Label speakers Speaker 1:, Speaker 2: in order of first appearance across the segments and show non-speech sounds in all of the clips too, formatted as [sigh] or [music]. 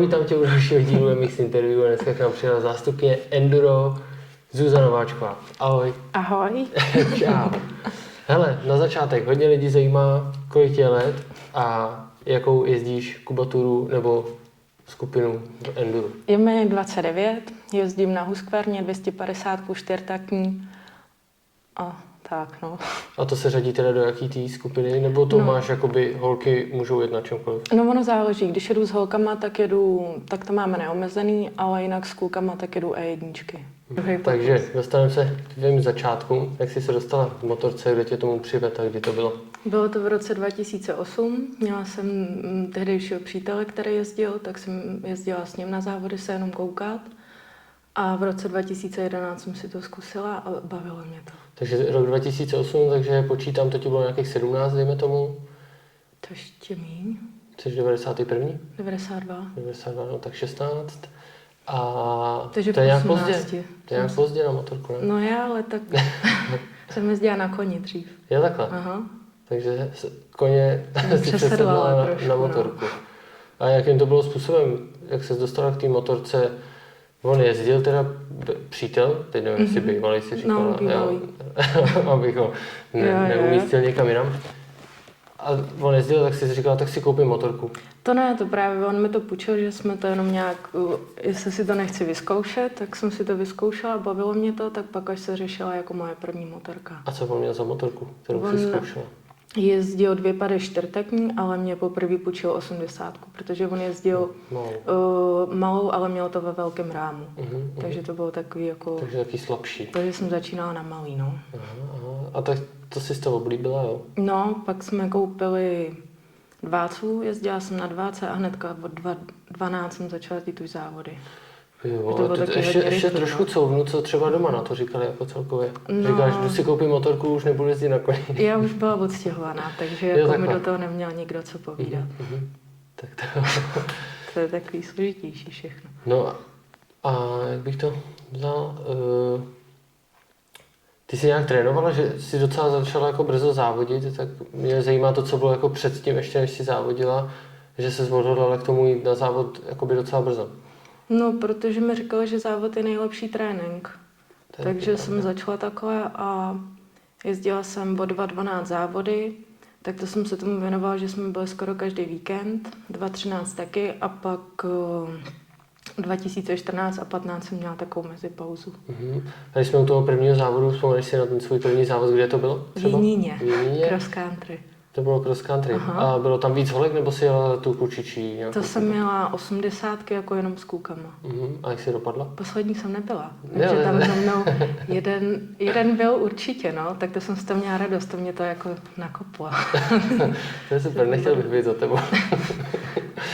Speaker 1: vítám tě u dalšího dílu MX Interview a dneska k nám přijela zástupně Enduro Zuzana Váčková. Ahoj.
Speaker 2: Ahoj. [laughs]
Speaker 1: Čau. Hele, na začátek hodně lidí zajímá, kolik je let a jakou jezdíš kubaturu nebo skupinu Enduro.
Speaker 2: Je mi 29, jezdím na Husqvarně 250 čtyřtaktní a tak no.
Speaker 1: A to se řadí teda do jaký té skupiny? Nebo to
Speaker 2: No.
Speaker 1: máš jakoby holky můžou jet na čemkoliv?
Speaker 2: No ono záleží, když jedu s holkama, tak jedu, tak to máme neomezený, ale jinak s klukama tak jedu E1. Druhý
Speaker 1: Takže dostaneme se k tvým začátkům. Jak jsi se dostala v motorce, kde tě tomu přived a kdy to bylo?
Speaker 2: Bylo to v roce 2008, měla jsem tehdejšího přítele, který jezdil, tak jsem jezdila s ním na závody se jenom koukat. A v roce 2011 jsem si to zkusila a bavilo mě to.
Speaker 1: Takže rok 2008, takže počítám, to ti bylo nějakých 17, dejme tomu.
Speaker 2: To ještě míň,
Speaker 1: Jsi 91.
Speaker 2: 92.
Speaker 1: 92, no tak 16. A
Speaker 2: Takže
Speaker 1: to je nějak
Speaker 2: 18.
Speaker 1: pozdě. To je nějak pozdě na motorku, ne?
Speaker 2: No já, ale tak [laughs] jsem jezdila na koni dřív.
Speaker 1: Je takhle.
Speaker 2: Aha.
Speaker 1: Takže koně [laughs] si
Speaker 2: přesedlala
Speaker 1: na,
Speaker 2: trošku,
Speaker 1: na
Speaker 2: no.
Speaker 1: motorku. A jakým to bylo způsobem? Jak se dostala k té motorce? On jezdil teda přítel, teď nevím, jestli bývalý si
Speaker 2: No, bývalý.
Speaker 1: jo, [laughs] abych ho ne,
Speaker 2: Jo, jo, jo.
Speaker 1: neumístil někam jinam. A on jezdil, tak si říkala, tak si koupím motorku.
Speaker 2: To ne, to právě on mi to půjčil, že jsme to jenom nějak, jestli si to nechci vyzkoušet, tak jsem si to vyzkoušela, bavilo mě to, tak pak až se řešila jako moje první motorka.
Speaker 1: A co on měl za motorku, kterou
Speaker 2: On-
Speaker 1: si zkoušela?
Speaker 2: Jezdil dvě pady čtyřtakní, ale mě poprvé půjčil 80, protože on jezdil
Speaker 1: No.
Speaker 2: uh, malou, ale měl to ve velkém rámu.
Speaker 1: Mhm,
Speaker 2: Takže to bylo takový jako,
Speaker 1: Takže taky slabší.
Speaker 2: takže jsem začínala na malý, no.
Speaker 1: Aha, aha. A tak to si z toho oblíbila, jo?
Speaker 2: No, pak jsme koupili dváců, jezdila jsem na dváce a hnedka od dva, 12 jsem začala jezdit už závody.
Speaker 1: Jo,
Speaker 2: To bylo
Speaker 1: ještě, ještě trošku
Speaker 2: no.
Speaker 1: couvnu, co třeba doma na to říkali jako celkově.
Speaker 2: No.
Speaker 1: Říkáš, jdu si koupím motorku, už nebudu jezdit na koni. [laughs]
Speaker 2: Já už byla odstěhovaná, takže
Speaker 1: Jo,
Speaker 2: jako mi do toho neměl nikdo co povídat.
Speaker 1: Mhm. Tak to. [laughs]
Speaker 2: To je takový složitější všechno.
Speaker 1: No a jak bych to vzal? Uh, ty jsi nějak trénovala, že jsi docela začala jako brzo závodit, tak mě zajímá to, co bylo jako předtím, ještě než jsi závodila, že se odhodlala k tomu jít na závod jakoby docela brzo.
Speaker 2: No, protože mi říkali, že závod je nejlepší trénink.
Speaker 1: Je
Speaker 2: Takže jsem začala takhle a jezdila jsem o 2.12 závody, tak to jsem se tomu věnovala, že jsme byli skoro každý víkend, 2.13 taky a pak eh, 2014 a 15 jsem měla takovou mezipauzu.
Speaker 1: Mhm. A když jsme u toho prvního závodu, vzpomeneš si na ten svůj první závod, kde to bylo?
Speaker 2: Jiníně,
Speaker 1: V Jiníně?
Speaker 2: cross country.
Speaker 1: To bylo cross country.
Speaker 2: Aha.
Speaker 1: A bylo tam víc holek, nebo si jela tu nějakou
Speaker 2: To jsem měla 80 jako jenom s klukama.
Speaker 1: Mhm. A jak jsi dopadla?
Speaker 2: Poslední jsem nebyla,
Speaker 1: Ne,
Speaker 2: takže
Speaker 1: ne,
Speaker 2: tam
Speaker 1: ne.
Speaker 2: za mnou [laughs] jeden, jeden byl určitě, no, tak to jsem z toho měla radost, to mě to jako nakoplo. [laughs]
Speaker 1: To je super, nechtěl bych být za tebou. [laughs]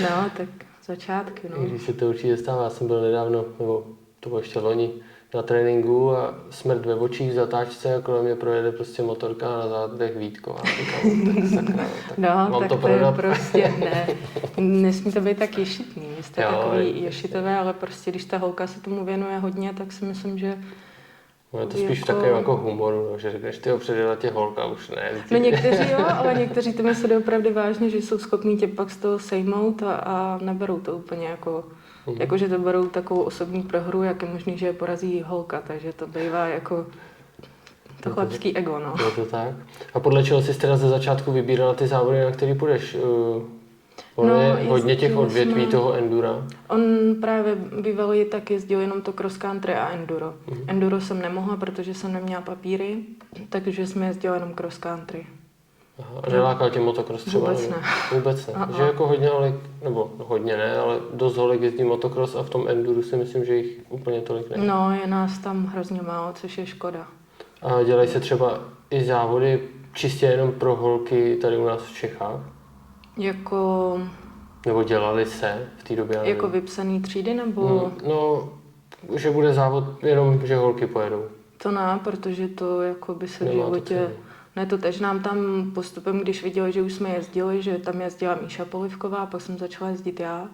Speaker 2: No, tak začátky, no.
Speaker 1: Když se to určitě stává, já jsem byl nedávno, nebo to bylo ještě loni, na tréninku a smrt ve očích v zatáčce a kolem mě projede prostě motorka a na zádech Vítko. A říkám, tak sakra, no, tak
Speaker 2: No,
Speaker 1: mám
Speaker 2: tak
Speaker 1: to
Speaker 2: to, je prostě, ne, nesmí to být tak ješitný, vy jste
Speaker 1: Jo,
Speaker 2: takový
Speaker 1: je-
Speaker 2: ješitové, ale prostě když ta holka se tomu věnuje hodně, tak si myslím, že
Speaker 1: No, je to spíš v
Speaker 2: jako-
Speaker 1: takovém jako humoru, no, že řekneš, ty ho předjela tě holka, už ne.
Speaker 2: No někteří jo, [laughs] ale někteří to myslí opravdu vážně, že jsou schopní tě pak z toho sejmout a, a neberou to úplně jako,
Speaker 1: Mhm.
Speaker 2: jako že to berou takovou osobní prohru, jak je možný, že je porazí holka, takže to bývá jako to chlapský ego, no.
Speaker 1: Je to tak? A podle čeho jsi teda ze začátku vybírala ty závody, na který půjdeš? Uh, ono
Speaker 2: No,
Speaker 1: je hodně těch odvětví
Speaker 2: jsme-
Speaker 1: toho endura.
Speaker 2: On právě bývalý tak jezdil jenom to cross country a enduro.
Speaker 1: Mhm.
Speaker 2: Enduro jsem nemohla, protože jsem neměla papíry, takže jsme jezdili jenom cross country.
Speaker 1: Aha, a nelákal tě motocross třeba?
Speaker 2: Vůbec ne.
Speaker 1: Vůbec ne.
Speaker 2: A-a.
Speaker 1: Že jako hodně holek, nebo hodně ne, ale dost holek jezdí motocross a v tom enduru si myslím, že jich úplně tolik není.
Speaker 2: No, je nás tam hrozně málo, což je škoda.
Speaker 1: A dělají se třeba i závody čistě jenom pro holky tady u nás v Čechách?
Speaker 2: Jako,
Speaker 1: Nebo dělali se v té době? nevím.
Speaker 2: jako vypsaný třídy, nebo...
Speaker 1: Hmm, No, že bude závod jenom, že holky pojedou.
Speaker 2: To ne, protože to jako by se v
Speaker 1: Nemá to
Speaker 2: životě... Ne, to tež nám tam postupem, když viděli, že už jsme jezdili, že tam jezdila Míša Polivková, pak jsem začala jezdit já,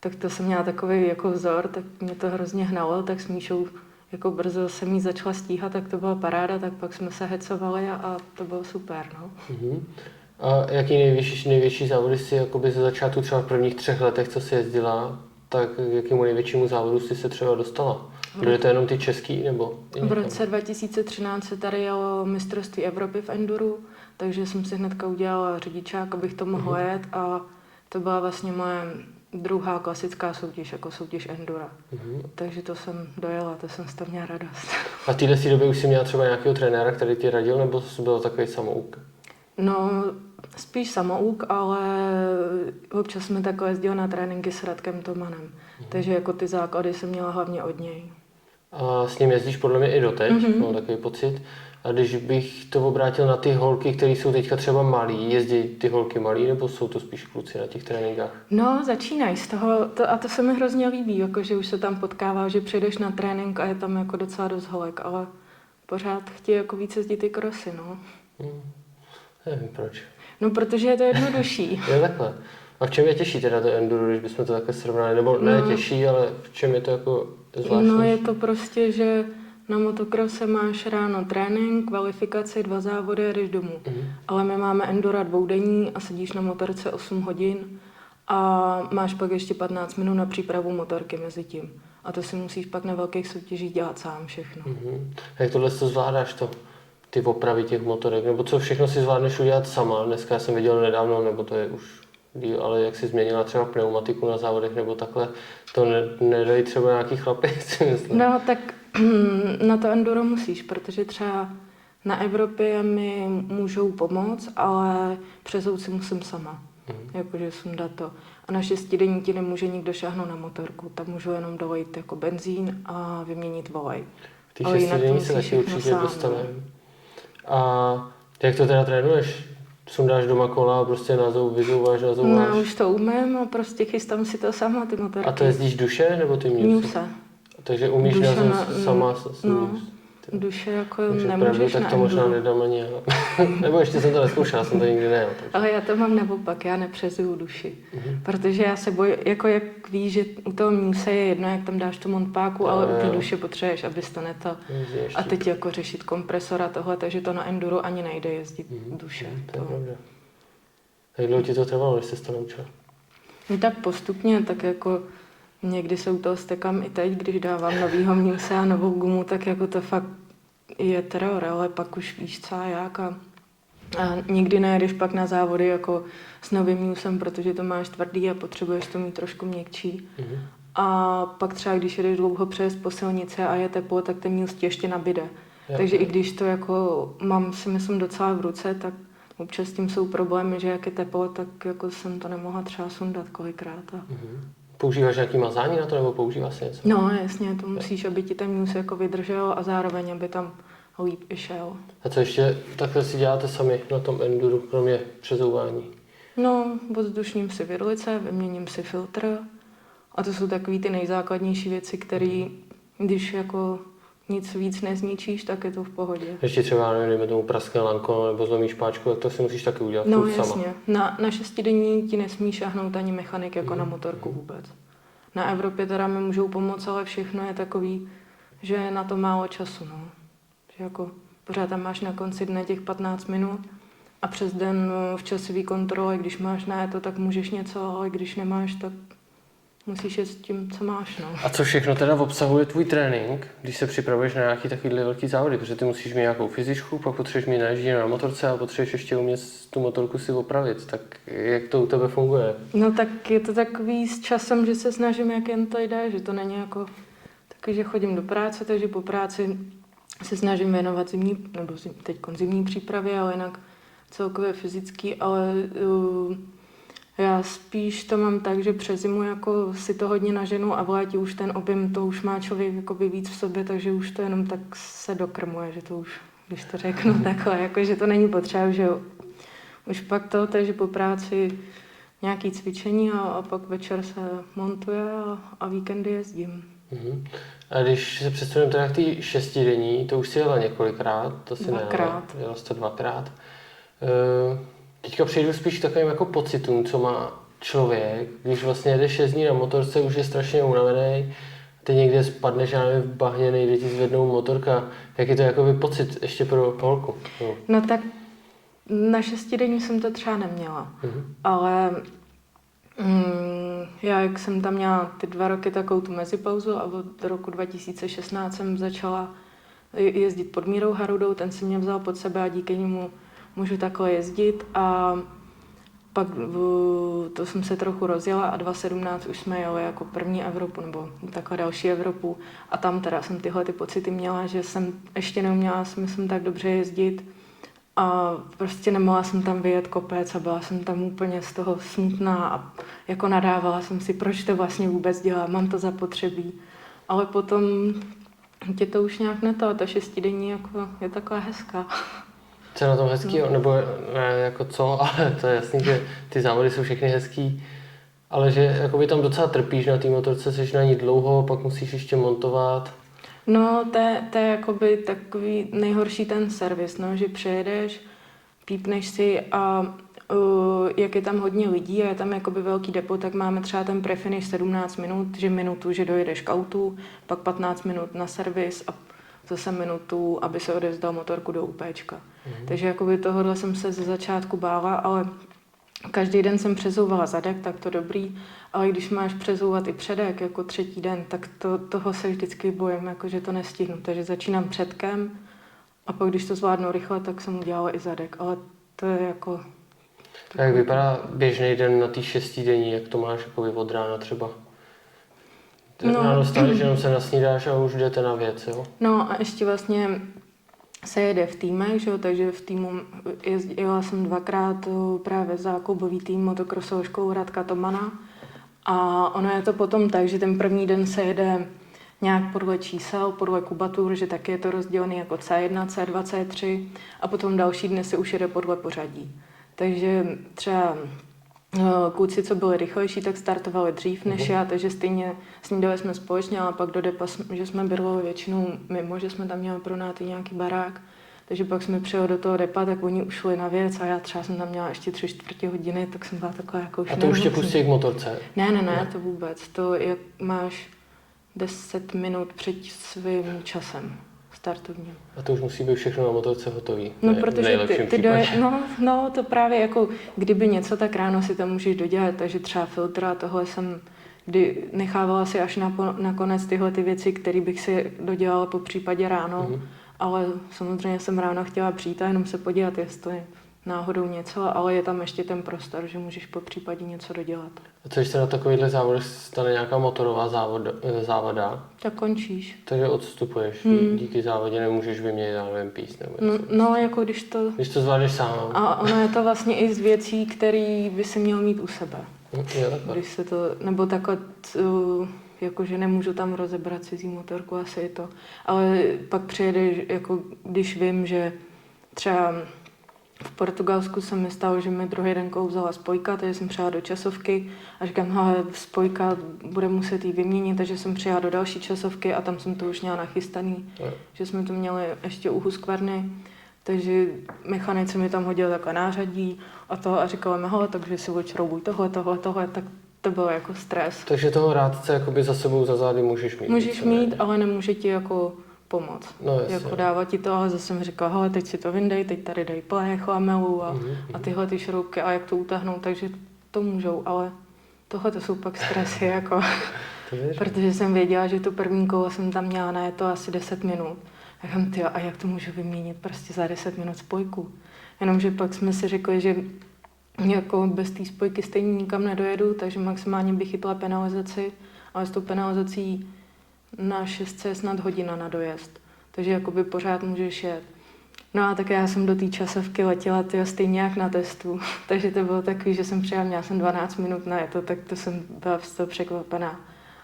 Speaker 2: tak to jsem měla takový jako vzor, tak mě to hrozně hnalo, tak s Míšou jako brzo jsem jí začala stíhat, tak to byla paráda, tak pak jsme se hecovali a, a to bylo super, no.
Speaker 1: Mhm. A jaký největší, největší závody si jakoby ze začátku třeba v prvních třech letech, co si jezdila, tak k jakému největšímu závodu jsi se třeba dostala? Byly to jenom ty český nebo
Speaker 2: V roce 2013 se tady jelo mistrovství Evropy v enduru, takže jsem si hnedka udělala řidičák, abych to mohla
Speaker 1: Mhm.
Speaker 2: jet a to byla vlastně moje druhá klasická soutěž, jako soutěž endura.
Speaker 1: Mhm.
Speaker 2: Takže to jsem dojela, to jsem z toho měla radost.
Speaker 1: A v téhle době už jsi měla třeba nějakého trenéra, který ti radil, nebo jsi byl takový samouk?
Speaker 2: No, spíš samouk, ale občas jsme takhle jezdili na tréninky s Radkem Tomanem.
Speaker 1: Mhm.
Speaker 2: Takže jako ty základy jsem měla hlavně od něj.
Speaker 1: A s ním jezdíš podle mě i doteď,
Speaker 2: Mhm.
Speaker 1: mm-hmm. mám takový pocit. A když bych to obrátil na ty holky, které jsou teďka třeba malí, jezdí ty holky malí, nebo jsou to spíš kluci na těch tréninkách?
Speaker 2: No, začínají z toho, to, a to se mi hrozně líbí, jako že už se tam potkává, že přijdeš na trénink a je tam jako docela dost holek, ale pořád chtějí jako víc jezdit ty krosy, no.
Speaker 1: Hmm. Nevím proč.
Speaker 2: No, protože je to jednodušší. [laughs]
Speaker 1: Je takhle. A v čem je těžší teda to enduro, když bychom to takhle srovnali? Nebo ne
Speaker 2: No.
Speaker 1: těžší, ale v čem je to jako zvláštní?
Speaker 2: No, je to prostě, že na motokrose máš ráno trénink, kvalifikaci, dva závody a jdeš domů.
Speaker 1: Mhm.
Speaker 2: Ale my máme endura dvoudenní a sedíš na motorce 8 hodin a máš pak ještě 15 minut na přípravu motorky mezi tím. A to si musíš pak na velkých soutěžích dělat sám všechno.
Speaker 1: Mhm. Jak tohle to zvládáš to? Ty opravy těch motorek, nebo co všechno si zvládneš udělat sama? Dneska jsem viděl nedávno, nebo to je už díl, ale jak si změnila třeba pneumatiku na závodech, nebo takhle, to ne, nedají třeba nějaký chlapy, [laughs] si myslím.
Speaker 2: No, tak [clears throat] na to enduro musíš, protože třeba na Evropě mi můžou pomoct, ale přezout si musím sama.
Speaker 1: Mhm.
Speaker 2: Jakože sundat to. A na šestidenní ti nemůže nikdo šáhnout na motorku. Tam můžu jenom dolejt jako benzín a vyměnit volej.
Speaker 1: V té šestidenní se taky určitě
Speaker 2: no.
Speaker 1: dostaneme. A jak to teda trénuješ? Sundáš doma kola a prostě nazou, vyzouváš, nazouváš?
Speaker 2: No, už to umím a prostě chystám si to sama, ty motorky.
Speaker 1: A to jezdíš duše, nebo ty?
Speaker 2: Mňuse.
Speaker 1: Takže umíš
Speaker 2: Duše
Speaker 1: nazou
Speaker 2: na-
Speaker 1: sama s, s
Speaker 2: Duše jako
Speaker 1: Takže
Speaker 2: nemůžeš
Speaker 1: pravdu, tak
Speaker 2: na
Speaker 1: to možná nedám ani já. [laughs] Nebo ještě jsem to neskoušel, já jsem to nikdy nejel. Takže.
Speaker 2: Ale já to mám naopak, já nepřezuju duši.
Speaker 1: Mhm.
Speaker 2: Protože já se bojím, jako jak víš, že u toho mňuse je jedno, jak tam dáš tu montpáku, ale u té duše potřebuješ, abys to neto. A teď jako řešit kompresor a tohle, takže to na enduro ani nejde jezdit
Speaker 1: Mhm,
Speaker 2: duše.
Speaker 1: mhm, To je
Speaker 2: To.
Speaker 1: pravda. Jak dlouho ti to trvalo, než jsi to naučil?
Speaker 2: No tak postupně, tak jako někdy se u toho stekám i teď, když dávám novýho mňuse a novou gumu, tak jako to fakt je teror, ale pak už víš co a jak a, a nikdy nejedeš pak na závody jako s novým mňusem, protože to máš tvrdý a potřebuješ to mít trošku měkčí.
Speaker 1: Mhm.
Speaker 2: A pak třeba, když jedeš dlouho přes po silnici a je teplo, tak ten mňus ti ještě nabide.
Speaker 1: Jo.
Speaker 2: Takže i když to jako mám si myslím docela v ruce, tak občas s tím jsou problémy, že jak je teplo, tak jako jsem to nemohla třeba sundat kolikrát. A...
Speaker 1: Mhm. Používáš nějaký mazání na to, nebo používáš si něco?
Speaker 2: No jasně, to musíš, aby ti ten mňus jako vydržel a zároveň, aby tam líp i šel.
Speaker 1: A co ještě takhle si děláte sami na tom enduru, kromě přezouvání?
Speaker 2: No, vzdušním si vidlice, vyměním si filtr a to jsou takové ty nejzákladnější věci, které když jako nic víc nezničíš, tak je to v pohodě.
Speaker 1: Ještě třeba, nevím, tomu praskne lanko nebo zlomíš páčku, tak to si musíš taky udělat
Speaker 2: No jasně,
Speaker 1: sama.
Speaker 2: na, na šestidenní ti nesmí šahnout ani mechanik jako na motorku vůbec. Na Evropě teda mi můžou pomoct, ale všechno je takový, že je na to málo času, no. Že jako pořád tam máš na konci dne těch 15 minut a přes den no, v časový kontrole, když máš na to, tak můžeš něco, ale když nemáš, tak musíš jet s tím, co máš, no.
Speaker 1: A co všechno teda obsahuje tvůj trénink, když se připravuješ na nějaký takovýhle velký závody, protože ty musíš mít nějakou fyzičku, pak potřebuješ mít naježdění na motorce a potřebuješ ještě umět tu motorku si opravit. Tak jak to u tebe funguje?
Speaker 2: No tak je to takový s časem, že se snažím, jak jen to jde, že to není jako taky, že chodím do práce, takže po práci se snažím věnovat zimní, nebo zim, teď zimní přípravě, ale jinak celkově fyzický, ale uh, já spíš to mám tak, že přes zimu jako si to hodně naženu a v létě už ten objem, to už má člověk jakoby víc v sobě, takže už to jenom tak se dokrmuje, že to už, když to řeknu takhle, jako že to není potřeba, že jo. Už pak to, takže po práci nějaký cvičení a, a pak večer se montuje a, a víkendy jezdím.
Speaker 1: Mhm. A když se představím teda k té šestidenní, to už si jela několikrát, to si
Speaker 2: Dvakrát.
Speaker 1: nejela, jela jsi to dvakrát. E, teďka přejdu spíš k takovým jako pocitům, co má člověk, když vlastně jede 6 dní na motorce, už je strašně unavený, ty někde spadneš, já nevím, v bahně, nejde ti zvednou motorka. Jak je to jakoby pocit ještě pro holku? No.
Speaker 2: No tak na šestidenní jsem to třeba neměla,
Speaker 1: Mhm.
Speaker 2: ale Mm, já, jak jsem tam měla ty dva roky takovou tu mezipauzu a od roku 2016 jsem začala je- jezdit pod Mírou Harudou, ten si mě vzal pod sebe a díky němu můžu takhle jezdit a pak to jsem se trochu rozjela a 2017 už jsme jeli jako první Evropu nebo takhle další Evropu a tam teda jsem tyhle ty pocity měla, že jsem ještě neuměla myslím tak dobře jezdit a prostě nemohla jsem tam vyjet kopec a byla jsem tam úplně z toho smutná a jako nadávala jsem si, proč to vlastně vůbec dělám, mám to zapotřebí. Ale potom tě to už nějak neto, ta šestidenní jako je taková hezká.
Speaker 1: Co je na tom hezký,
Speaker 2: No.
Speaker 1: nebo ne jako co, [laughs] ale to je jasný, že ty závody jsou všechny hezký, ale že jakoby tam docela trpíš na té motorce, jsi na ní dlouho, pak musíš ještě montovat.
Speaker 2: No, to je, to je jakoby takový nejhorší ten servis, no, že přejedeš, pípneš si a uh, jak je tam hodně lidí a je tam jakoby velký depo, tak máme třeba ten prefinish 17 minut, že minutu, že dojedeš k autu, pak 15 minut na servis a zase minutu, aby se odevzdal motorku do UPčka. Mm. Takže jakoby tohohle jsem se ze začátku bála, ale každý den jsem přezouvala zadek, tak to dobrý, ale když máš přezouvat i předek jako třetí den, tak to, toho se vždycky bojím, jako že to nestihnu. Takže začínám předkem a pak když to zvládnu rychle, tak jsem udělala i zadek, ale to je jako...
Speaker 1: A jak vypadá běžný den na té šestidenní, jak to máš jakoby od rána třeba? Ty no.
Speaker 2: No.
Speaker 1: ráno staneš, jenom se nasnídáš a už jdete na věc, jo?
Speaker 2: No a ještě vlastně se jede v týmech, že jo, takže v týmu jezdila jsem dvakrát eh, právě za klubový tým motokrosovou školu Radka Tomana a ono je to potom tak, že ten první den se jede nějak podle čísel, podle kubatur, že taky je to rozdělené jako C1, C2, C3 a potom další dny se už jede podle pořadí. Takže třeba kluci, co byli rychlejší, tak startovali dřív než já, takže stejně snídali jsme společně, ale pak do depa, že jsme bydleli většinou mimo, že jsme tam měli pronátý nějaký barák, takže pak jsme přijeli do toho depa, tak oni už šli na věc a já třeba jsem tam měla ještě tři čtvrtě hodiny, tak jsem byla taková jako už
Speaker 1: A to už tě pustí k motorce.
Speaker 2: Ne, ne, ne, to vůbec. To jak máš 10 minut před svým časem startovním.
Speaker 1: A to už musí být všechno na motorce hotový.
Speaker 2: No,
Speaker 1: Ne-
Speaker 2: protože ty, ty doje, no, no, to právě jako, kdyby něco, tak ráno si to můžeš dodělat, takže třeba filtr a tohle jsem kdy nechávala si až na, po- na konec tyhle ty věci, které bych si dodělala po případě ráno,
Speaker 1: Mhm.
Speaker 2: ale samozřejmě jsem ráno chtěla přijít a jenom se podívat, jestli náhodou něco, ale je tam ještě ten prostor, že můžeš po případě něco dodělat.
Speaker 1: A co když se na takovýhle závod stane nějaká motorová závod, eh, závada,
Speaker 2: Tak končíš.
Speaker 1: takže odstupuješ.
Speaker 2: Hmm.
Speaker 1: Díky závodě nemůžeš vyměnit, já nevím, pís nebo
Speaker 2: No,
Speaker 1: něco.
Speaker 2: no jako když to...
Speaker 1: Když to zvládneš sám.
Speaker 2: A ono je to vlastně i z věcí, které by si měl mít u sebe.
Speaker 1: Hm, Jo, takhle.
Speaker 2: Když se to, nebo takhle, jakože nemůžu tam rozebrat cizí motorku, asi je to. Ale pak přijedeš, jako když vím, že třeba v Portugalsku se mi stalo, že mi druhý den kouzala spojka, takže jsem přijela do časovky a říkám, hele, spojka bude muset jí vyměnit, takže jsem přijela do další časovky a tam jsem to už měla nachystaný,
Speaker 1: Jo.
Speaker 2: že jsme to měli ještě u Husqvarny, takže mechanici mi tam hodili takové nářadí a to a říkala mi, hele, takže si odšroubuj tohle, tohle, tohle, tak to byl jako stres.
Speaker 1: Takže toho rádce jakoby za sebou za zády můžeš mít.
Speaker 2: Můžeš mít, ale nemůže ti jako pomoct.
Speaker 1: No jasně.
Speaker 2: Jako dávat ti to, ale zase mi říkala, hele, teď si to vyndej, teď tady dej plech, lamelu a,
Speaker 1: Mhm,
Speaker 2: a tyhle ty šroubky a jak to utáhnout, takže to můžou, ale tohle to jsou pak stresy, [laughs] jako, protože jsem věděla, že to první kolo jsem tam měla na je to asi 10 minut. A říkám, tyjo, a jak to můžu vyměnit prostě za 10 minut spojku? Jenomže pak jsme si řekli, že jako bez té spojky stejně nikam nedojedu, takže maximálně bych chytla penalizaci, ale s tou penalizací na 6 je snad hodina na dojezd. Takže jakoby pořád můžeš jet. No a tak já jsem do té časovky letěla tyjo, stejně jak na testu. [laughs] Takže to bylo takový, že jsem přijela, měla jsem 12 minut na to, tak to jsem byla z toho překvapená.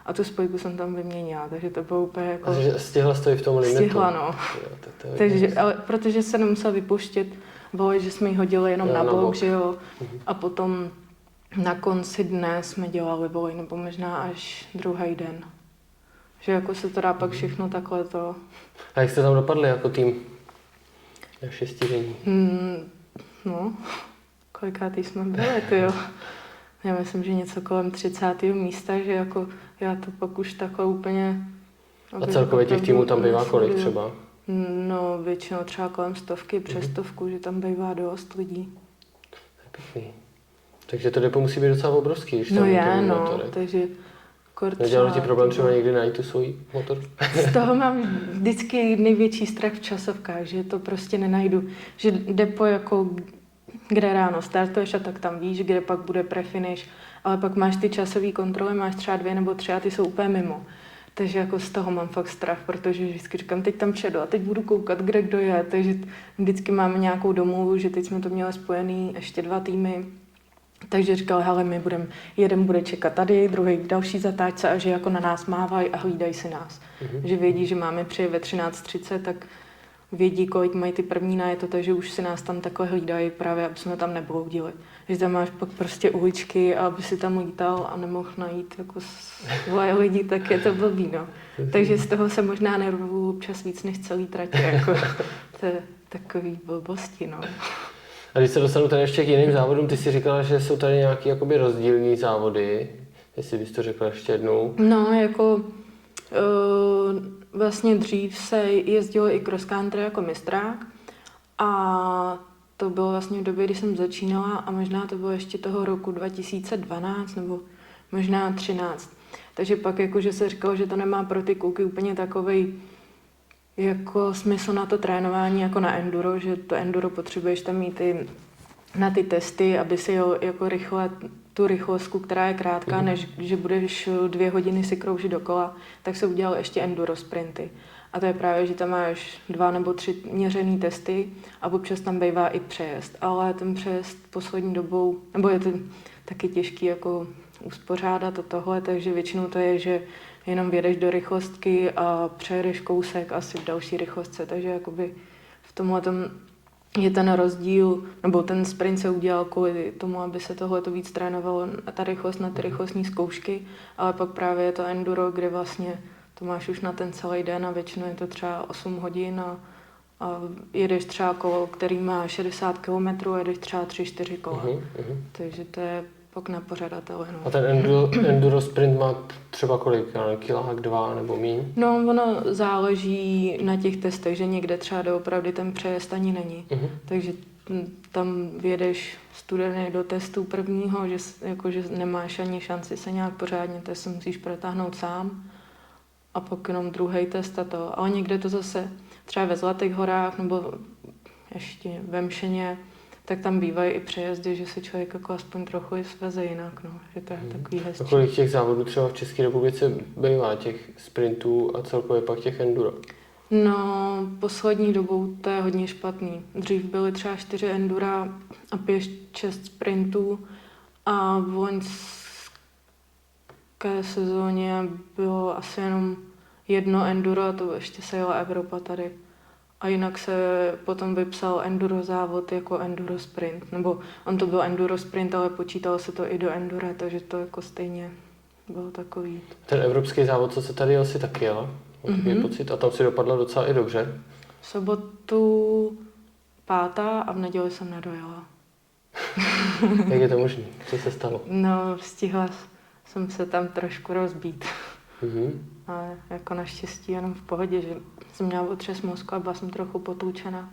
Speaker 2: A tu spojku jsem tam vyměnila, takže to bylo úplně jako...
Speaker 1: A že stihla stojí v tom limitu.
Speaker 2: Stihla, no.
Speaker 1: Jo, to je [laughs]
Speaker 2: Takže, ale protože se nemusela vypuštět, bylo, že jsme ji hodili jenom
Speaker 1: Jo,
Speaker 2: na
Speaker 1: na
Speaker 2: bok,
Speaker 1: bok.
Speaker 2: že jo.
Speaker 1: Mhm.
Speaker 2: A potom na konci dne jsme dělali volej, nebo možná až druhý den. Že jako se to dá pak všechno takhle to...
Speaker 1: A jak jste tam dopadli jako tým? Na šestidenní.
Speaker 2: Hmm, no, kolikátý jsme byli, ty jo. Já myslím, že něco kolem 30. místa, že jako já to pak už takhle úplně...
Speaker 1: A celkově těch týmů tam bývá kolik třeba?
Speaker 2: No, většinou třeba kolem stovky, přes
Speaker 1: Mhm.
Speaker 2: stovku, že tam bývá dost lidí.
Speaker 1: Je pěkný. Takže to depo musí být docela obrovský, když
Speaker 2: No
Speaker 1: tam
Speaker 2: je,
Speaker 1: to
Speaker 2: no,
Speaker 1: motor je.
Speaker 2: takže kort
Speaker 1: Nedělalo ti problém třeba někdy najít tu svůj motor?
Speaker 2: Z toho mám vždycky největší strach v časovkách, že to prostě nenajdu. Že depo jako, kde ráno startuješ a tak tam víš, kde pak bude prefinish, ale pak máš ty časové kontroly, máš třeba dvě nebo tři a ty jsou úplně mimo. Takže jako z toho mám fakt strach, protože vždycky říkám, teď tam předu a teď budu koukat, kde kdo je. Takže vždycky máme nějakou domluvu, že teď jsme to měli spojený ještě dva týmy, takže říkal, hele, my budeme, jeden bude čekat tady, druhý v další zatáčce a že jako na nás mávají a hlídají si nás.
Speaker 1: Mhm.
Speaker 2: Že vědí, že máme přijet ve 13.30, tak vědí, kolik mají ty první najeto, takže už si nás tam takhle hlídají právě, aby jsme tam nebloudili. Že tam máš pak prostě uličky a aby si tam lítal a nemohl najít jako svoje [laughs] lidi, tak je to blbý, no. Takže z toho se možná nervu občas víc než celý tratě, jako [laughs] to je takový blbosti, no.
Speaker 1: A když se dostanu tady ještě k jiným závodům, ty si říkala, že jsou tady nějaké jakoby rozdílné závody. Jestli bys to řekla ještě jednou.
Speaker 2: No, jako uh, vlastně dřív se jezdilo i cross country jako mistrák a to bylo vlastně v době, kdy jsem začínala a možná to bylo ještě toho roku 2012 nebo možná 13. Takže pak jakože se říkalo, že to nemá pro ty kluky úplně takovej jako smysl na to trénování jako na enduro, že to enduro potřebuješ tam mít i na ty testy, aby si jel jako rychle tu rychlostku, která je krátká,
Speaker 1: Mhm.
Speaker 2: než že budeš dvě hodiny si kroužit dokola, tak se udělal ještě enduro sprinty. A to je právě, že tam máš dva nebo tři měřený testy a občas tam bývá i přejezd. Ale ten přejezd poslední dobou, nebo je to taky těžký jako uspořádat a tohle, takže většinou to je, že jenom vědeš do rychlostky a přejedeš kousek asi v další rychlostce, takže jakoby v tomhle je ten rozdíl, nebo ten sprint se udělal kvůli tomu, aby se tohle to víc trénovalo na ta rychlost, na ty rychlostní zkoušky, ale pak právě je to enduro, kde vlastně to máš už na ten celý den a většinou je to třeba 8 hodin a, a jedeš třeba kolo, který má 60 km a jedeš třeba 3-4 kola.
Speaker 1: Uh-huh, uh-huh.
Speaker 2: Takže to je pak na pořadatele. No.
Speaker 1: A ten enduro, enduro sprint má třeba kolik? Kilák, dva nebo míň?
Speaker 2: No, ono záleží na těch testech, že někde třeba doopravdy ten přejezd ani není.
Speaker 1: Uh-huh.
Speaker 2: Takže tam vědeš studený do testu prvního, že, jako, že nemáš ani šanci se nějak pořádně test musíš protáhnout sám a pak jenom druhý test a to. Ale někde to zase třeba ve Zlatých horách nebo ještě ve Mšeně, tak tam bývají i přejezdy, že se člověk jako aspoň trochu i sveze jinak, no. že to je
Speaker 1: Mhm.
Speaker 2: takový
Speaker 1: A
Speaker 2: hezčí.
Speaker 1: kolik těch závodů třeba v České republice bývá těch sprintů a celkově pak těch enduro?
Speaker 2: No, poslední dobou to je hodně špatný. Dřív byly třeba čtyři endura a pět, šest sprintů a v loňské sezóně bylo asi jenom jedno enduro a to ještě se jela Evropa tady. A jinak se potom vypsal enduro závod jako enduro sprint. Nebo on to byl enduro sprint, ale počítalo se to i do endura, takže to jako stejně bylo takový.
Speaker 1: Ten evropský závod, co se tady asi taky takový
Speaker 2: Mhm.
Speaker 1: pocit. A tam si dopadla docela i dobře.
Speaker 2: V sobotu pátá a v neděli jsem nedojela. [laughs]
Speaker 1: Jak je to [laughs] možné? Co se stalo?
Speaker 2: No, stihla jsem se tam trošku rozbít.
Speaker 1: Mhm.
Speaker 2: Ale jako naštěstí jenom v pohodě, že jsem měla otřes mozku a byla jsem trochu potlučena.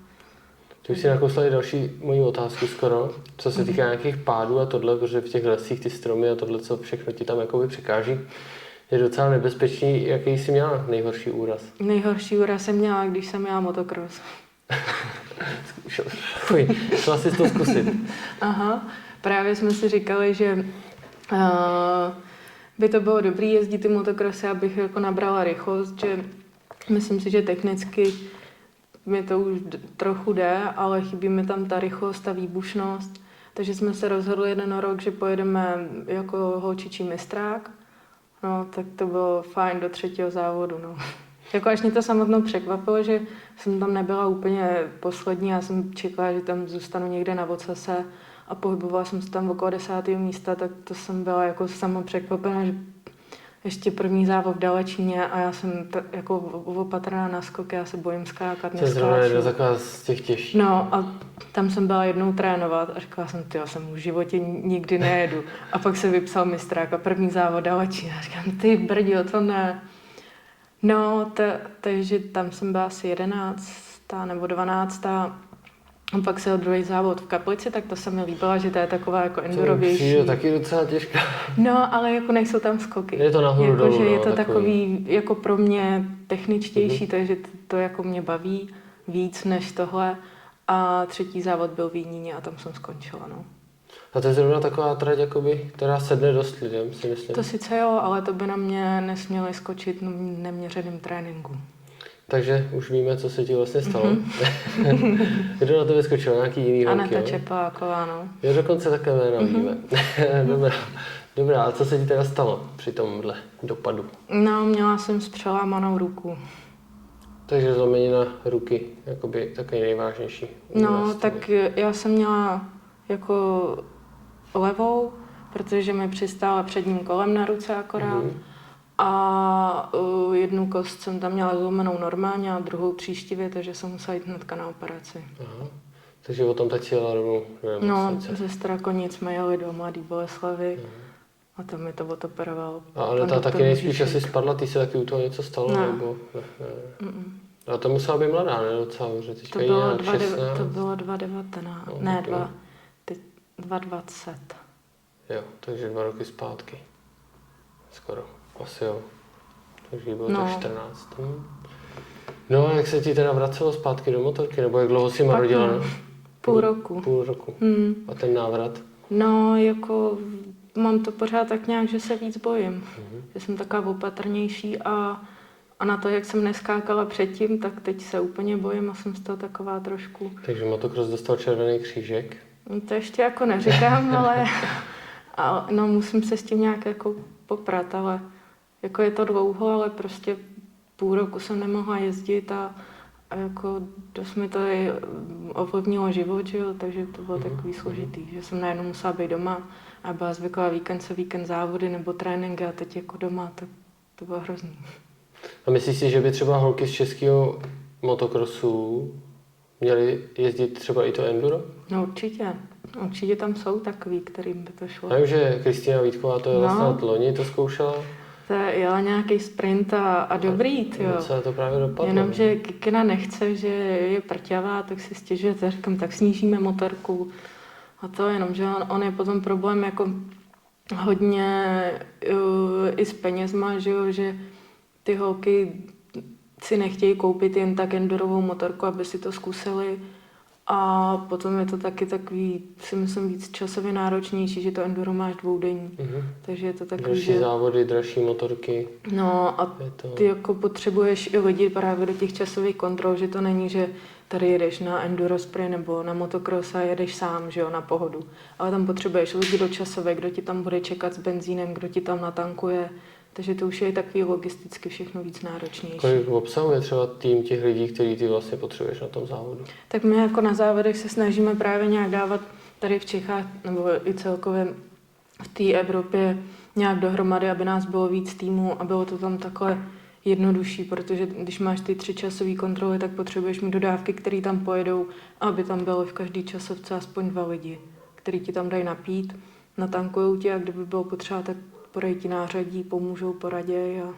Speaker 1: Ty už si nakousla další moji otázku skoro, co se týká nějakých pádů a tohle, protože v těch lesích ty stromy a tohle, co všechno ti tam jakoby překáží, je docela nebezpečný. Jaký jsi měla nejhorší úraz?
Speaker 2: Nejhorší úraz jsem měla, když jsem měla motocross. [laughs]
Speaker 1: Fuj, šla si to zkusit.
Speaker 2: Aha, právě jsme si říkali, že uh, by to bylo dobré jezdit ty motocrossy, abych jako nabrala rychlost, že myslím si, že technicky mi to už trochu jde, ale chybí mi tam ta rychlost, ta výbušnost. Takže jsme se rozhodli jeden rok, že pojedeme jako holčičí mistrák. No, tak to bylo fajn do třetího závodu, no. [laughs] Jako až mě to samotnou překvapilo, že jsem tam nebyla úplně poslední, já jsem čekala, že tam zůstanu někde na vocase a pohybovala jsem se tam okolo desátého místa, tak to jsem byla jako sama překvapena, že ještě první závod v Dalečíně a já jsem t- jako opatrná na skok, já se bojím skákat,
Speaker 1: To je zrovna jedna taková z těch těžších.
Speaker 2: No a tam jsem byla jednou trénovat a říkala jsem, ty já jsem v životě nikdy nejedu. A pak se vypsal mistrák a první závod Dalečín. A říkám, ty brdio, to ne. No, takže tam jsem byla asi jedenáctá nebo dvanáctá A pak se druhý závod v Kaplici, tak to se mi líbilo, že to je taková jako
Speaker 1: To
Speaker 2: endurovější.
Speaker 1: přijde taky docela těžká.
Speaker 2: No, ale jako nejsou tam skoky.
Speaker 1: Je to nahoru
Speaker 2: jako,
Speaker 1: dolů,
Speaker 2: že je
Speaker 1: no,
Speaker 2: to
Speaker 1: takový.
Speaker 2: takový, jako pro mě techničtější,
Speaker 1: Mhm.
Speaker 2: takže to, to jako mě baví víc než tohle. A třetí závod byl v Jíníně a tam jsem skončila, no.
Speaker 1: A to je zrovna taková trať, jakoby, která sedne dost lidem, si myslím.
Speaker 2: To sice jo, ale to by na mě nesměli skočit neměřeným tréninku.
Speaker 1: Takže už víme, co se ti vlastně stalo.
Speaker 2: Mhm. [laughs]
Speaker 1: Kdo na tebe skočil? Nějaký jiný holky,
Speaker 2: Aneta
Speaker 1: jo?
Speaker 2: Čepáková, no.
Speaker 1: Jo, dokonce také jméno
Speaker 2: Mhm.
Speaker 1: víme. [laughs] Dobrá. Dobrá, a co se ti teda stalo při tomhle dopadu?
Speaker 2: No, měla jsem s přelámanou ruku.
Speaker 1: Takže zlomenina ruky, jakoby takový nejvážnější.
Speaker 2: No, tak já jsem měla jako levou, protože mi přistála předním kolem na ruce akorát.
Speaker 1: Mhm.
Speaker 2: A uh, jednu kost jsem tam měla zlomenou normálně a druhou tříštivě, takže jsem musela jít hnedka na operaci.
Speaker 1: Aha. Takže o tom teď jela rovnou do
Speaker 2: No, ze Strakonic jsme jeli do Mladý Boleslavy a tam mi to odoperoval.
Speaker 1: A Aneta
Speaker 2: doktor
Speaker 1: taky nejspíš asi spadla, ty se taky u toho něco stalo,
Speaker 2: Ne.
Speaker 1: nebo... Ne, ne.
Speaker 2: Mm-mm.
Speaker 1: A to musela být mladá, ne? Docela teďka
Speaker 2: To bylo, dva,
Speaker 1: 16.
Speaker 2: to bylo 2,19,
Speaker 1: No,
Speaker 2: ne, dva, teď 2,20.
Speaker 1: Jo, takže dva roky zpátky. Skoro. Asi jo. Takže bylo
Speaker 2: No.
Speaker 1: tak 14. Hm. No a jak se ti teda vracelo zpátky do motorky, nebo jak dlouho si
Speaker 2: Pak
Speaker 1: marodila?
Speaker 2: no. Půl roku.
Speaker 1: Půl roku.
Speaker 2: Hmm.
Speaker 1: A ten návrat?
Speaker 2: No, jako mám to pořád tak nějak, že se víc bojím.
Speaker 1: Mhm.
Speaker 2: Že jsem taková opatrnější a, a na to, jak jsem neskákala předtím, tak teď se úplně bojím a jsem z toho taková trošku...
Speaker 1: Takže motocross dostal červený křížek.
Speaker 2: No, To ještě jako neříkám, [laughs] ale, ale no, musím se s tím nějak jako poprat, ale jako je to dlouho, ale prostě půl roku jsem nemohla jezdit a, a jako dost mi to i ovlivnilo život, že jo, takže to bylo takový složitý, že jsem najednou musela být doma a byla zvyklá víkend se víkend závody nebo tréninky a teď jako doma, tak to bylo hrozný.
Speaker 1: A myslíš si, že by třeba holky z českého motocrossu měly jezdit třeba i to enduro?
Speaker 2: No určitě, určitě tam jsou takový, kterým by to šlo.
Speaker 1: Vím, že Kristýna Vítková to je
Speaker 2: No.
Speaker 1: vlastně loni, to zkoušela.
Speaker 2: To je jela nějaký sprint a, a dobrý, jo.
Speaker 1: Docela to právě dopadlo.
Speaker 2: Jenomže Kikina nechce, že je prťavá, tak si stěžuje, tak říkám, tak snížíme motorku. A to jenomže on, on je potom problém jako hodně uh, i s penězma, že, jo, že ty holky si nechtějí koupit jen tak endurovou motorku, aby si to zkusili. A potom je to taky takový, si myslím, víc časově náročnější, že to enduro máš dvoudenní.
Speaker 1: Mhm.
Speaker 2: Takže je to takový,
Speaker 1: Dražší
Speaker 2: že...
Speaker 1: závody, dražší motorky.
Speaker 2: No a
Speaker 1: Je to...
Speaker 2: ty jako potřebuješ i lidi právě do těch časových kontrol, že to není, že tady jedeš na enduro sprint nebo na motocross a jedeš sám, že jo, na pohodu. Ale tam potřebuješ lidi do časové, kdo ti tam bude čekat s benzínem, kdo ti tam natankuje. Takže to už je takový logisticky všechno víc náročnější.
Speaker 1: Kolik obsahuje třeba tým těch lidí, který ty vlastně potřebuješ na tom závodu?
Speaker 2: Tak my jako na závodech se snažíme právě nějak dávat tady v Čechách nebo i celkově v té Evropě nějak dohromady, aby nás bylo víc týmů a bylo to tam takhle jednodušší, protože když máš ty tři časové kontroly, tak potřebuješ mít dodávky, které tam pojedou, aby tam bylo v každý časovce aspoň dva lidi, který ti tam dají napít, natankují ti a kdyby bylo potřeba, tak podají ti nářadí, pomůžou, poraděj a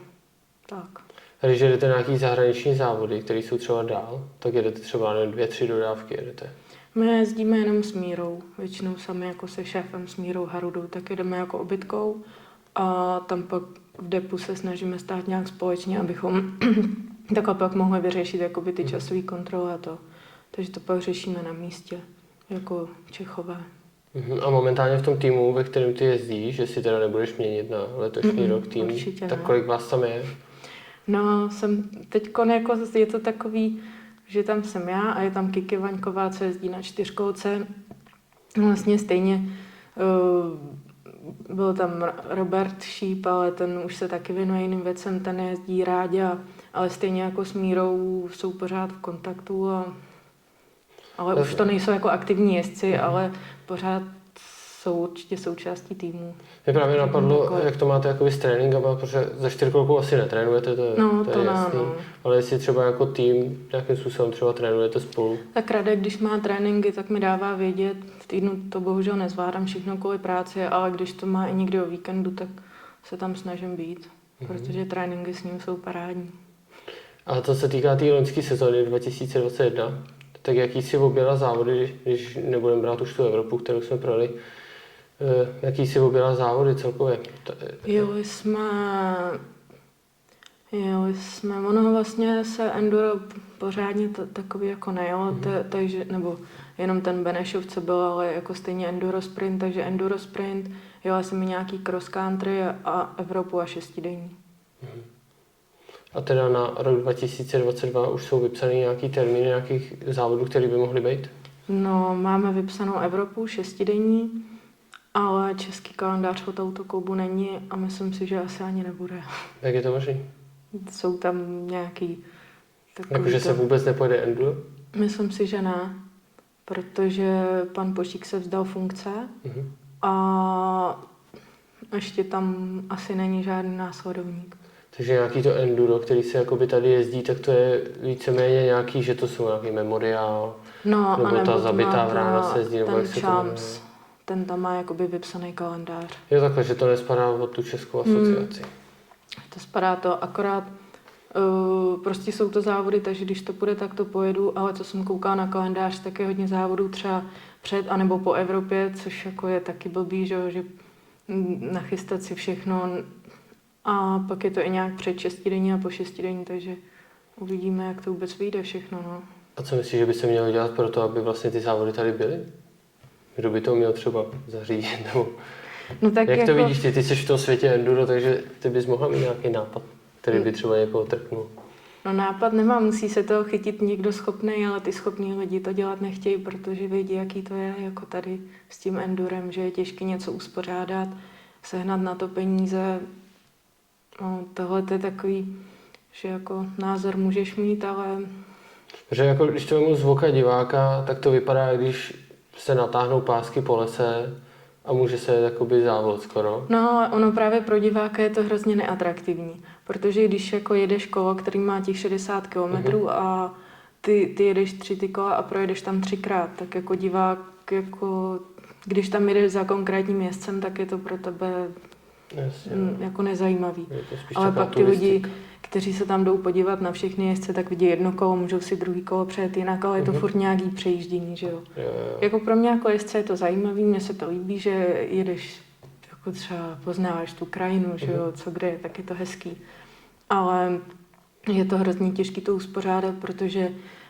Speaker 2: tak.
Speaker 1: A když jedete nějaký zahraniční závody, které jsou třeba dál, tak jedete třeba nevím, dvě, tři dodávky jedete.
Speaker 2: My jezdíme jenom s Mírou, většinou sami jako se šéfem s Mírou Harudou, tak jedeme jako obytkou a tam pak v depu se snažíme stát nějak společně, abychom [clears throat] takhle pak mohli vyřešit jakoby ty časové kontroly a to. Takže to pak řešíme na místě, jako Čechové.
Speaker 1: Mhm. A momentálně v tom týmu, ve kterém ty jezdíš, že si teda nebudeš měnit na letošní
Speaker 2: Mm-mm,
Speaker 1: rok tým, tak kolik vás tam je?
Speaker 2: No, jsem teď jako je to takový, že tam jsem já a je tam Kiki Vaňková, co jezdí na čtyřkolce. Vlastně stejně uh, byl tam Robert Šíp, ale ten už se taky věnuje jiným věcem, ten jezdí rádi, a, ale stejně jako s Mírou jsou pořád v kontaktu. A, ale už to nejsou jako aktivní jezdci, ale pořád jsou určitě součástí týmu.
Speaker 1: Mě právě napadlo,
Speaker 2: Jako-
Speaker 1: jak to máte jako s tréninkama, protože za čtyřkolkou asi netrénujete, to, je-
Speaker 2: No,
Speaker 1: to,
Speaker 2: to
Speaker 1: je jasný.
Speaker 2: no.
Speaker 1: Ale jestli třeba jako tým nějakým způsobem třeba trénujete spolu,
Speaker 2: Tak Radek, když má tréninky, tak mi dává vědět. V týdnu to bohužel nezvládám všechno kvůli práci, ale když to má i někdy o víkendu, tak se tam snažím být,
Speaker 1: Mhm.
Speaker 2: protože tréninky s ním jsou parádní.
Speaker 1: A to se týká té loňské sezóny 2021. tak jaký si objela závody, když nebudeme brát už tu Evropu, kterou jsme projeli, eh, jaký si objela závody celkově? To-
Speaker 2: Jeli jsme, jeli jsme, ono vlastně se enduro pořádně t- takový jako nejelo,
Speaker 1: Mhm.
Speaker 2: t- takže, nebo jenom ten Benešov, co byl, ale jako stejně enduro sprint, takže enduro sprint, jela jsem i nějaký cross country a Evropu a šestidenní.
Speaker 1: A teda na rok 2022 už jsou vypsané nějaký termíny nějakých závodů, které by mohly být?
Speaker 2: No, máme vypsanou Evropu šestidenní, ale český kalendář od autoklubu není a myslím si, že asi ani nebude.
Speaker 1: Jak je to možné?
Speaker 2: Jsou tam nějaký takový
Speaker 1: Jakože
Speaker 2: to-
Speaker 1: se vůbec nepojede enduro?
Speaker 2: Myslím si, že ne, protože pan Pošík se vzdal funkce
Speaker 1: Mhm.
Speaker 2: a ještě tam asi není žádný následovník.
Speaker 1: Takže nějaký to enduro, který se jakoby tady jezdí, tak to je víceméně nějaký, že to jsou nějaký memoriál,
Speaker 2: No,
Speaker 1: Nebo ta zabitá vrána se jezdí, nebo jak se to
Speaker 2: Champs, ten tam má jakoby vypsaný kalendář.
Speaker 1: Jo takhle, že to nespadá pod tu českou asociaci.
Speaker 2: To spadá to akorát, uh, prostě jsou to závody, takže když to půjde, tak to pojedu, ale co jsem koukala na kalendář, tak je hodně závodů třeba před anebo po Evropě, což jako je taky blbý, že, že nachystat si všechno a pak je to i nějak před šestidenní a po šestidenní, takže uvidíme, jak to vůbec vyjde všechno. No.
Speaker 1: A co myslíš, že by se mělo dělat pro to, aby vlastně ty závody tady byly? Kdo by to měl třeba zařídit? Nebo
Speaker 2: No tak
Speaker 1: jak
Speaker 2: jako,
Speaker 1: to vidíš, ty, ty jsi v tom světě enduro, takže ty bys mohla mít nějaký nápad, který by třeba někoho trknul.
Speaker 2: No nápad nemám, musí se toho chytit někdo schopný, ale ty schopní lidi to dělat nechtějí, protože vědí, jaký to je, jako tady s tím endurem, že je těžké něco uspořádat, sehnat na to peníze. No, tohle to je takový, že jako názor můžeš mít, ale
Speaker 1: Protože jako, když to vemu z diváka, tak to vypadá, když se natáhnou pásky po lese a může se jakoby závod skoro.
Speaker 2: No, ale ono právě pro diváka je to hrozně neatraktivní, protože když jako jedeš kolo, který má těch 60 km a ty, ty jedeš tři ty kola a projedeš tam třikrát, tak jako divák, jako, když tam jedeš za konkrétním jezdcem, tak je to pro tebe
Speaker 1: Jasně.
Speaker 2: mm, jako nezajímavý. Ale pak ty lidi, kteří se tam jdou podívat na všechny jezdce, tak vidí jedno kolo, můžou si druhý kolo přejet jinak, ale je to
Speaker 1: Mhm.
Speaker 2: furt nějaký přejíždění, že jo.
Speaker 1: Jo, jo.
Speaker 2: Jako pro mě jako jezdce je to zajímavý, mně se to líbí, že jedeš, jako třeba poznáváš tu krajinu, že jo, co kde je, tak je to hezký. Ale je to hrozně těžké to uspořádat, protože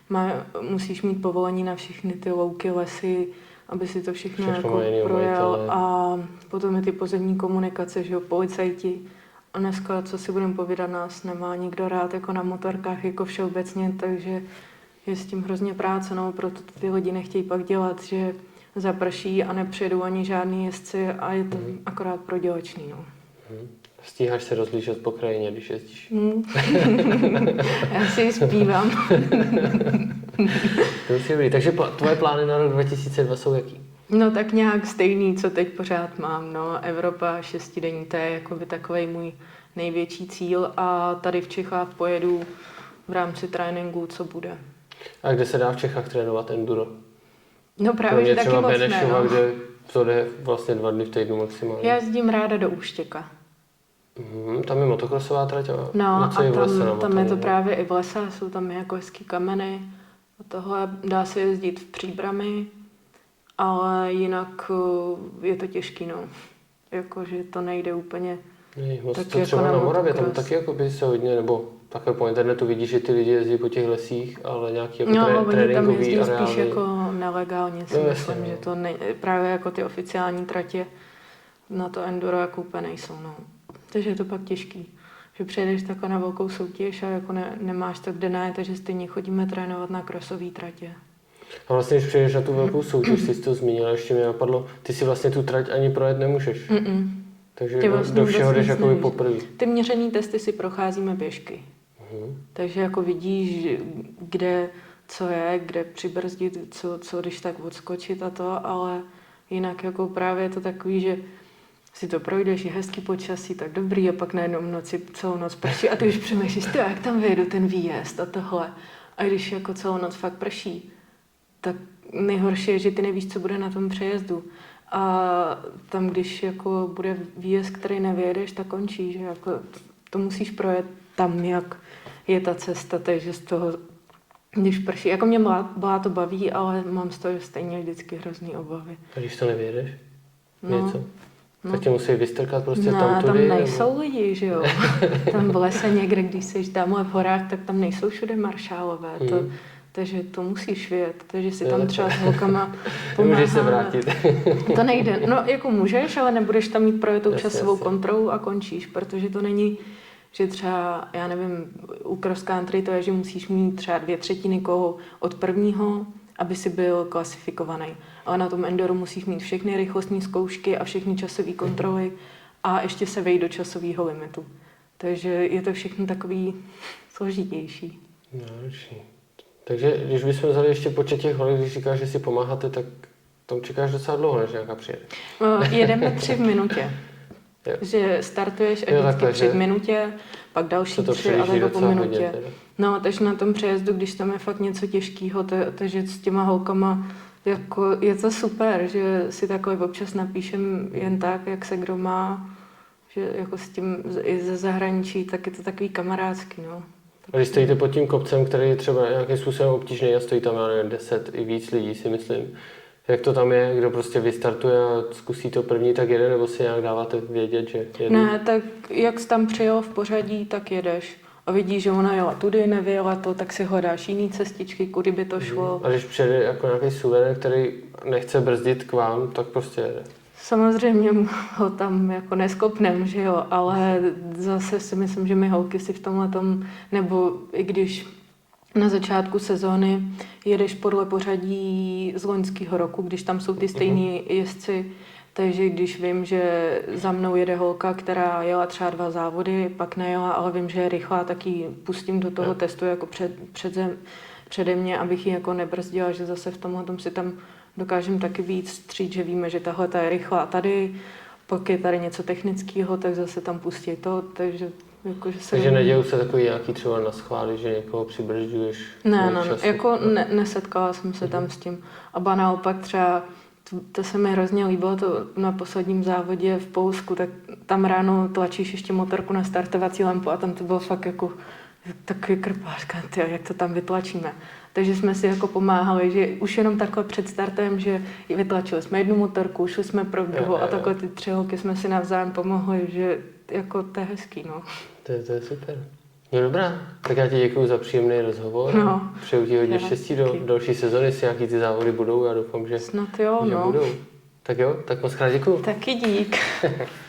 Speaker 2: má, musíš mít povolení na všechny ty louky, lesy, aby si to všechno,
Speaker 1: Všechno
Speaker 2: jako projel. A potom je ty pozemní komunikace, že jo, policajti. A dneska, co si budeme povídat, nás nemá nikdo rád jako na motorkách, jako všeobecně, takže je s tím hrozně práce, no, proto to ty lidi nechtějí pak dělat, že zaprší a nepřijedou ani žádný jezdci a je to
Speaker 1: Mhm.
Speaker 2: akorát prodělečný, no.
Speaker 1: Mhm. Stíháš se rozlížet po krajině, když jezdíš.
Speaker 2: Hmm. [laughs] Já si ji zpívám. [laughs]
Speaker 1: To musí být. Takže tvoje plány na rok 2002 jsou jaký?
Speaker 2: No tak nějak stejný, co teď pořád mám, no. Evropa šestidenní, to je jakoby takový můj největší cíl a tady v Čechách pojedu v rámci tréninku, co bude.
Speaker 1: A kde se dá v Čechách trénovat enduro?
Speaker 2: No právě, že taky moc ne, no.
Speaker 1: kde to jde vlastně dva dny v týdnu maximálně.
Speaker 2: Já jezdím ráda do Úštěka.
Speaker 1: Mhm, tam je motokrosová trať a
Speaker 2: No a
Speaker 1: je v lese,
Speaker 2: tam,
Speaker 1: nebo
Speaker 2: tam je to právě i v lese, jsou tam jako hezký kameny. Tohle dá se jezdit v příbrami, ale jinak eh, je to těžký, no. Jakože to nejde úplně.
Speaker 1: Nej, moc
Speaker 2: Tak
Speaker 1: to
Speaker 2: jako
Speaker 1: třeba
Speaker 2: na
Speaker 1: na Moravě, tam taky jako by se hodně, nebo takhle po internetu vidíš, že ty lidi jezdí po těch lesích, ale nějaký jako
Speaker 2: No,
Speaker 1: tré,
Speaker 2: tam
Speaker 1: tréninkový
Speaker 2: jezdí
Speaker 1: areály.
Speaker 2: spíš jako nelegálně, si
Speaker 1: No,
Speaker 2: no,
Speaker 1: jasně,
Speaker 2: myslím,
Speaker 1: no.
Speaker 2: že to ne, právě jako ty oficiální tratě na to enduro jako úplně nejsou, no. Takže je to pak těžký. Že přijedeš takhle na velkou soutěž a jako ne, nemáš to kde najet, takže stejně chodíme trénovat na krosové tratě.
Speaker 1: A vlastně, když přijdeš na tu velkou soutěž, jsi to zmínila, ještě mě napadlo, ty si vlastně tu trať ani projet nemůžeš.
Speaker 2: Mm-mm.
Speaker 1: Takže
Speaker 2: Ty vlastně
Speaker 1: do všeho jdeš jakoby poprvé.
Speaker 2: Ty měřený testy si procházíme pěšky.
Speaker 1: Mhm.
Speaker 2: Takže jako vidíš, kde co je, kde přibrzdit, co, co když tak odskočit a to, ale jinak jako právě je to takový, že si to projdeš, je hezký počasí, tak dobrý a pak najednou v noci celou noc prší a ty už přemýšlíš, ty, jak tam vyjedu ten výjezd a tohle. A když jako celou noc fakt prší, tak nejhorší je, že ty nevíš, co bude na tom přejezdu. A tam, když jako bude výjezd, který nevyjedeš, tak končí, že jako to musíš projet tam, jak je ta cesta, takže z toho když prší. Jako mě blá to baví, ale mám z toho stejně vždycky hrozný obavy.
Speaker 1: A když to nevědeš?
Speaker 2: No.
Speaker 1: Něco?
Speaker 2: No.
Speaker 1: Tak tě musí vystrkat prostě
Speaker 2: no,
Speaker 1: tam
Speaker 2: tam
Speaker 1: tudy?
Speaker 2: nejsou
Speaker 1: nebo-
Speaker 2: lidi, že jo. [laughs] tam v lese někde, když jsi tamhle v horách, tak tam nejsou všude maršálové. To,
Speaker 1: Mhm.
Speaker 2: takže to musíš vědět. Takže si tam třeba s holkama [laughs]
Speaker 1: Nemůžeš se vrátit. [laughs]
Speaker 2: To nejde. No, jako můžeš, ale nebudeš tam mít projetou
Speaker 1: Jasně,
Speaker 2: časovou
Speaker 1: jasně.
Speaker 2: kontrolu a končíš, protože to není, že třeba, já nevím, u cross country to je, že musíš mít třeba dvě třetiny koho od prvního, aby si byl klasifikovaný. Ale na tom endoru musíš mít všechny rychlostní zkoušky a všechny časové kontroly a ještě se vejít do časového limitu. Takže je to všechno takový složitější.
Speaker 1: Náročný. Takže když bychom vzali ještě počet těch holek, když říkáš, že si pomáháte, tak tam čekáš docela dlouho, než nějaká přijede.
Speaker 2: Eh, Jedeme tři v minutě.
Speaker 1: Jo.
Speaker 2: Že startuješ a
Speaker 1: Jo,
Speaker 2: vždycky
Speaker 1: takhle,
Speaker 2: tři v minutě, pak další tři a
Speaker 1: přejíždí
Speaker 2: nebo po minutě.
Speaker 1: hodně.
Speaker 2: No, takže na tom přejezdu, když tam je fakt něco těžkého, to, takže s těma holkama jako je to super, že si takhle občas napíšem jen tak, jak se kdo má, že jako s tím i ze zahraničí, tak je to takový kamarádský, no.
Speaker 1: A když stojíte pod tím kopcem, který je třeba nějakým způsobem obtížný a stojí tam, já nevím, 10 i víc lidí, si myslím, jak to tam je, kdo prostě vystartuje a zkusí to první, tak jede, nebo si nějak dáváte vědět, že jede?
Speaker 2: Ne, tak jak jsi tam přijel v pořadí, tak jedeš. A vidíš, že ona jela tudy, nevyjela to, tak si hledáš jiný cestičky, kudy by to šlo.
Speaker 1: A když přijede jako nějaký suverén, který nechce brzdit k vám, tak prostě jede.
Speaker 2: Samozřejmě ho tam jako neskopnem, že jo, ale zase si myslím, že my holky si v tomhle tom, nebo i když na začátku sezóny jedeš podle pořadí z loňského roku, když tam jsou ty stejní jezdci, takže když vím, že za mnou jede holka, která jela třeba dva závody, pak nejela, ale vím, že je rychlá, tak ji pustím do toho testu jako před, před zem, přede mě, abych ji jako nebrzdila, že zase v tomhle tom si tam dokážeme taky víc stříct, že víme, že tahle ta je rychlá tady, pak je tady něco technického, tak zase tam pustí to, takže jako, že se...
Speaker 1: Takže nedějou se takový nějaký třeba na schvály, že někoho přibržďuješ?
Speaker 2: Ne, no, no,
Speaker 1: času?
Speaker 2: jako ne, nesetkala jsem se tam s tím. A ba naopak třeba, to, to se mi hrozně líbilo, to na posledním závodě v Polsku, tak tam ráno tlačíš ještě motorku na startovací lampu a tam to bylo fakt jako takový krpářka, tyjo, jak to tam vytlačíme. Takže jsme si jako pomáhali, že už jenom takhle před startem, že vytlačili jsme jednu motorku, šli jsme pro druhou a takhle ty tři holky jsme si navzájem pomohli, že jako to je hezký, no.
Speaker 1: To je, to je super. No dobrá, tak já ti děkuji za příjemný rozhovor.
Speaker 2: No.
Speaker 1: Přeju ti hodně štěstí do další sezony, jestli nějaký ty závody budou, já doufám, že,
Speaker 2: Snad jo,
Speaker 1: že
Speaker 2: no.
Speaker 1: budou. Tak jo, tak moc krát děkuji.
Speaker 2: Taky dík. [laughs]